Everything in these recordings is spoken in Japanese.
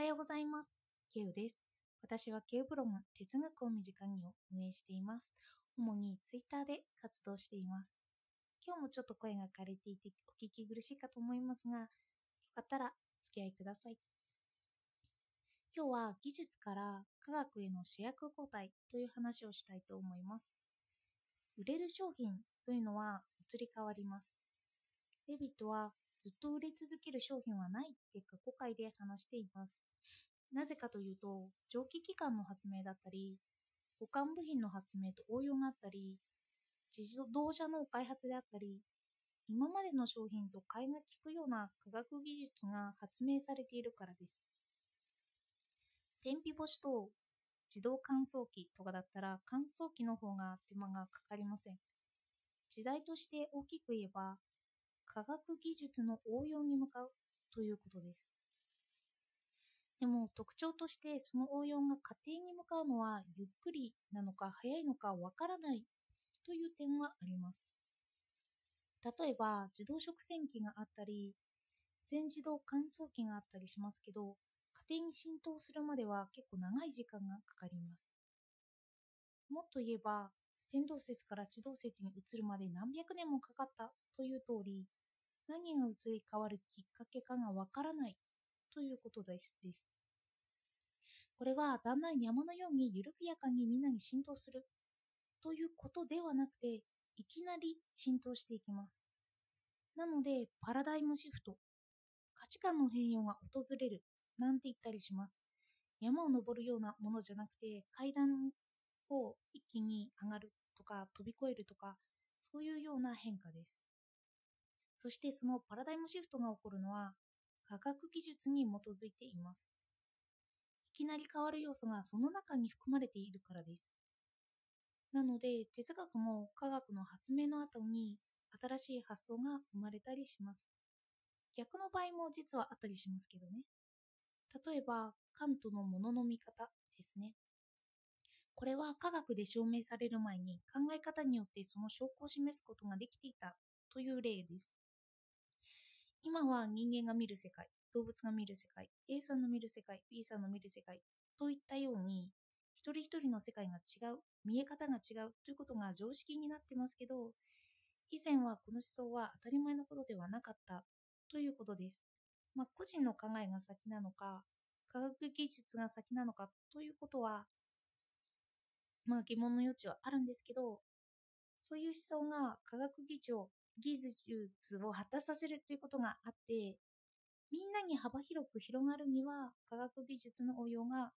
はようございます。ケウです。私はケウブログ哲学を身近にを運営しています。主にツイッターで活動しています。今日もちょっと声が枯れていてお聞き苦しいかと思いますが、よかったらお付き合いください。今日は技術から科学への主役交代という話をしたいと思います。売れる商品というのは移り変わります。デビットはずっと売れ続ける商品はないって過去回で話しています。なぜかというと、蒸気機関の発明だったり、互換部品の発明と応用があったり、自動車の開発であったり、今までの商品と買いが利くような科学技術が発明されているからです。天日干しと自動乾燥機とかだったら乾燥機の方が手間がかかりません。時代として大きく言えば、科学技術の応用に向かうということです。でも特徴としてその応用が家庭に向かうのはゆっくりなのか早いのかわからないという点はあります。例えば自動食洗機があったり全自動乾燥機があったりしますけど家庭に浸透するまでは結構長い時間がかかります。もっと言えば天動説から地動説に移るまで何百年もかかったという通り何が移り変わるきっかけかがわからないということですです。これはだんだん山のように緩やかにみんなに浸透するということではなくていきなり浸透していきます。なのでパラダイムシフト価値観の変容が訪れるなんて言ったりします。山を登るようなものじゃなくて階段を一気に上がるとか飛び越えるとかそういうような変化です。そしてそのパラダイムシフトが起こるのは科学技術に基づいています。いきなり変わる要素がその中に含まれているからです。なので哲学も科学の発明の後に新しい発想が生まれたりします。逆の場合も実はあったりしますけどね。例えば、カントのものの見方ですね。これは科学で証明される前に考え方によってその証拠を示すことができていたという例です。今は人間が見る世界、動物が見る世界、A さんの見る世界、B さんの見る世界といったように、一人一人の世界が違う、見え方が違うということが常識になってますけど、以前はこの思想は当たり前のことではなかったということです。まあ、個人の考えが先なのか、科学技術が先なのかということは、まあ疑問の余地はあるんですけど、そういう思想が科学技術を技術を果たさせるということがあって、みんなに幅広く広がるには科学技術の応用が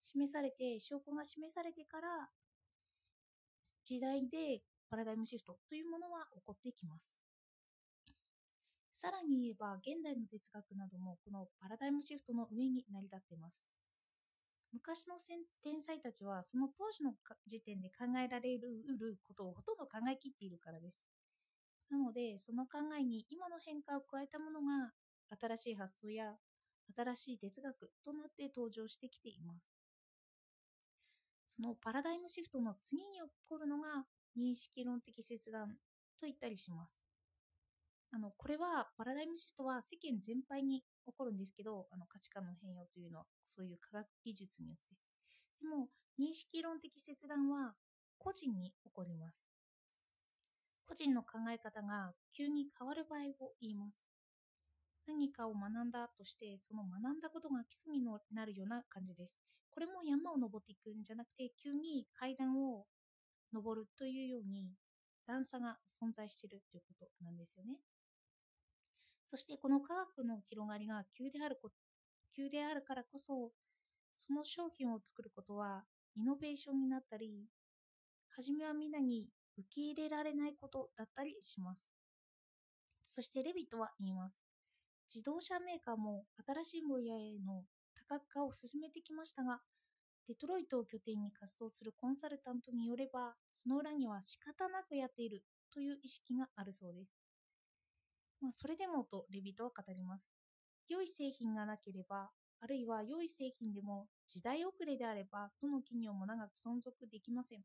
示されて、証拠が示されてから、時代でパラダイムシフトというものは起こっていきます。さらに言えば、現代の哲学などもこのパラダイムシフトの上に成り立っています。昔の天才たちはその当時の時点で考えられることをほとんど考えきっているからです。なので、その考えに今の変化を加えたものが新しい発想や新しい哲学となって登場してきています。そのパラダイムシフトの次に起こるのが認識論的切断と言ったりします。あのこれはパラダイムシフトは世間全般に起こるんですけどあの価値観の変容というのはそういう科学技術によってでも認識論的切断は個人に起こります個人の考え方が急に変わる場合を言います。何かを学んだとしてその学んだことが基礎になるような感じです。これも山を登っていくんじゃなくて急に階段を登るというように段差が存在しているということなんですよね。そしてこの科学の広がりが急であるこ急であるからこそ、その商品を作ることはイノベーションになったり、初めはみんなに受け入れられないことだったりします。そしてレビットは言います。自動車メーカーも新しい分野への多角化を進めてきましたが、デトロイトを拠点に活動するコンサルタントによれば、その裏には仕方なくやっているという意識があるそうです。まあ、それでもとレビトは語ります。良い製品がなければ、あるいは良い製品でも時代遅れであれば、どの企業も長く存続できません。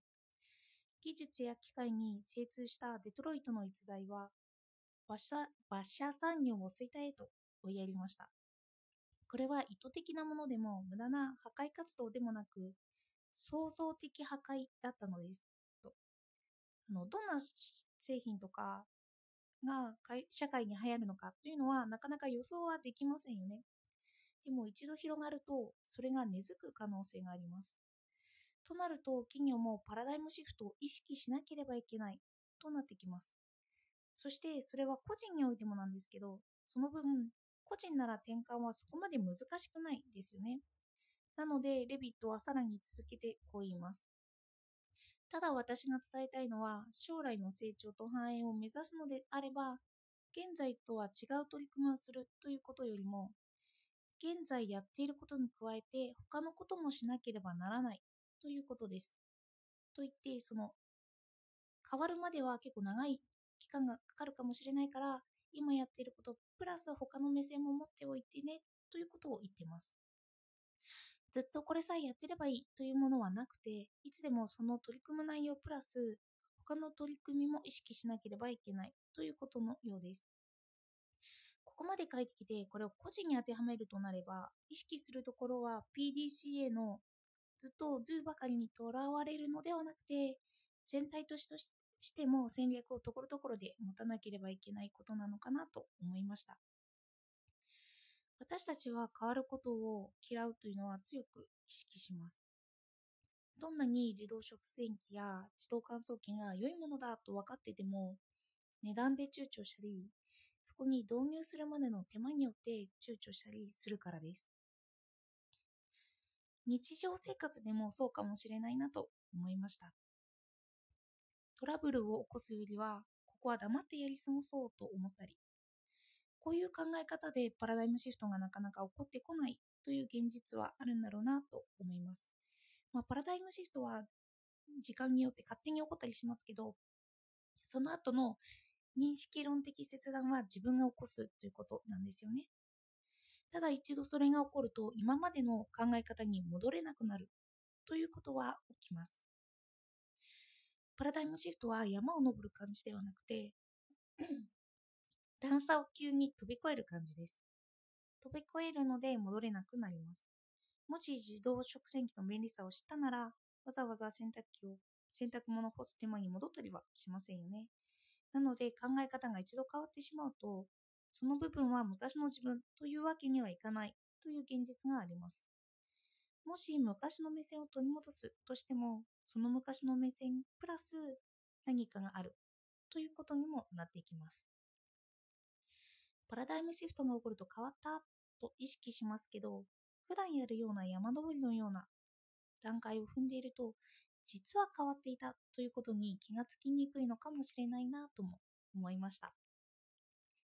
技術や機械に精通したデトロイトの逸材は、馬車馬車産業を衰退へと追いやりました。これは意図的なものでも無駄な破壊活動でもなく創造的破壊だったのです。と。あのどんな製品とかが社会に流行るのかというのはなかなか予想はできませんよね。でも一度広がるとそれが根付く可能性があります。となると企業もパラダイムシフトを意識しなければいけないとなってきます。そしてそれは個人においてもなんですけどその分個人なら転換はそこまで難しくないですよね。なのでレビットはさらに続けてこう言います。ただ私が伝えたいのは将来の成長と繁栄を目指すのであれば現在とは違う取り組みをするということよりも現在やっていることに加えて他のこともしなければならないということです。と言ってその変わるまでは結構長い期間がかかるかもしれないから今やっていることプラス他の目線も持っておいてねということを言ってます。ずっとこれさえやってればいいというものはなくていつでもその取り組む内容プラス他の取り組みも意識しなければいけないということのようです。ここまで書いてきてこれを個人に当てはめるとなれば意識するところは PDCA のずっと Do ばかりにとらわれるのではなくて全体としても戦略をところどころで持たなければいけないことなのかなと思いました。私たちは変わることを嫌うというのは強く意識します。どんなに自動食洗機や自動乾燥機が良いものだと分かってても値段で躊躇したりそこに導入するまでの手間によって躊躇したりするからです。日常生活でもそうかもしれないなと思いました。トラブルを起こすよりは、ここは黙ってやり過ごそうと思ったり、こういう考え方でパラダイムシフトがなかなか起こってこないという現実はあるんだろうなと思います。まあ、パラダイムシフトは時間によって勝手に起こったりしますけど、その後の認識論的切断は自分が起こすということなんですよね。ただ一度それが起こると今までの考え方に戻れなくなるということは起きます。パラダイムシフトは山を登る感じではなくて 段差を急に飛び越える感じです。飛び越えるので戻れなくなります。もし自動食洗機の便利さを知ったなら、わざわざ洗濯機を洗濯物を干す手間に戻ったりはしませんよね。なので考え方が一度変わってしまうと、その部分は昔の自分というわけにはいかないという現実があります。もし昔の目線を取り戻すとしても、その昔の目線プラス何かがあるということにもなっていきます。パラダイムシフトが起こると変わったと意識しますけど、普段やるような山登りのような段階を踏んでいると、実は変わっていたということに気がつきにくいのかもしれないなとも思いました。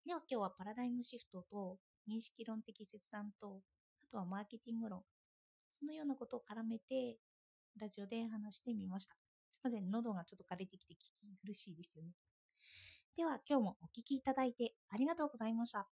では今日はパラダイムシフトと認識論的切断と、あとはマーケティング論、そのようなことを絡めてラジオで話してみました。すいません、喉がちょっと枯れてきて聞き苦しいですよね。では今日もお聴きいただいてありがとうございました。